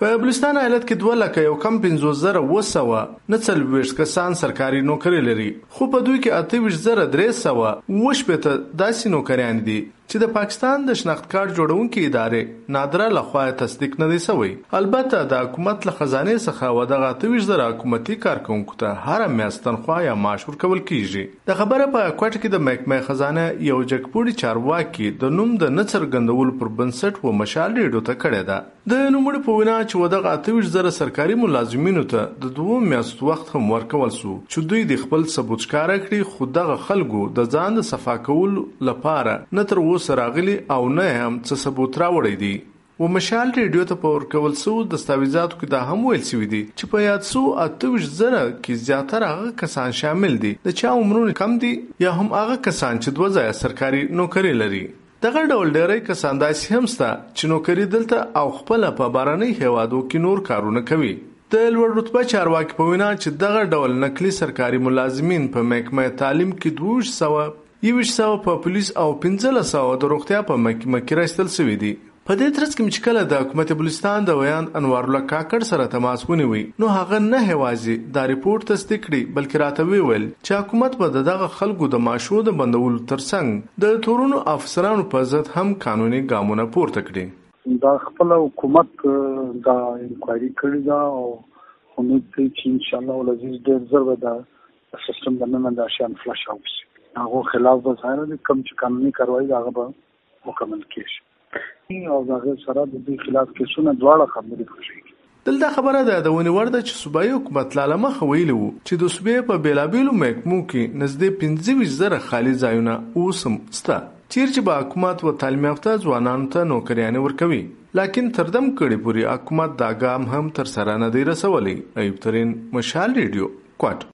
په بلوچستان ایالت کې دوه لکه you come پنځوس زره اوه سوه نه څلوېښت کسان سرکاري نوکري لري. خو په دوی کې اته ویشت زره درې سوه اوه شپېته داسې نوکریان دي. چې د پاکستان د شناخت کارت جوړونکي ادارې نادره لخوا تصدیق نه دی سوی. البته د حکومت له خزانه څخه و دغه تویش زره حکومتي کارکونکو ته هر میاشت تنخواه یا معاش ورکول کیږي. د خبره په کوټه کې د محکمه خزانه یو جګپوړي چارواکي د نوم د نڅر غندول پر بنسټ و مشال ریډو ته کړی ده. د نوموړي په وینا چې و دغه تویش زره سرکاري ملازمینو ته د دوه میاشتو وخت هم ورکول سو، چې دوی د خپل ثبوت ښکارا کړی خو دغه خلکو د ځان د صفا کول لپاره نه تر اوسه راغلي او نه هم څه ثبوت راوړی دی. و مشال ریډیو ته پور کول سو دستاویزاتو کې دا هم ویل شوی دی چې په یاد سو اتوش زره کې زیاتره هغه کسان شامل دي. د چا عمرونه کم دي یا هم هغه کسان چې دوه ځای سرکاري نوکری لري. دغه ډول ډېرې کسان داسې هم سته چې نوکری دلته او خپل په باراني هوادو کې نور کارونه کوي. د لوړ رتبه چارواکي په وینا چې دغه ډول نقلي سرکاري ملازمین په محکمه تعلیم کې دوه سوه یوش سو په پولیس او پنځله سو د روغتیا په محکمه کې راستل شوی دی په دې ترڅ کې چې کله د حکومت بلوچستان د ویان انوار الله کاکړ سره تماس ونیوي نو هغه نه هوازي دا ریپورت تصدیق کړي، بلکې راته ویل چې حکومت به دغه خلکو د ماشو د بندولو ترڅنګ د تورونو افسرانو په ضد هم قانوني ګامونه پورته کړي. دا خپل حکومت دا انکوایري کړی دا او امید کوي چې ان شاء الله ولزیز ډېر زر به دا سیستم د نن د شان فلش اوټ هغه خلاف به ظاهر دي کم چې قانوني کاروایی هغه به مکمل کیږي او هغه سره د دې خلاف کیسونه دواړه خبرې کوي دلته خبره ده د ونی ورده چې صوبایي حکومت لاله مخ ویلو چې د صوبې په بیلابیلو محکمو کې نزدې 15 زره خالی ځایونه اوسم ستا۔ چیر چې با حکومت و تعلیم یافته ځوانانو ته نوکریانه ورکوي۔ لکن تردم کړي پوری حکومت دا ګام هم تر سره نه دی رسولي ایوب ترين مشال ریډیو، کوټ۔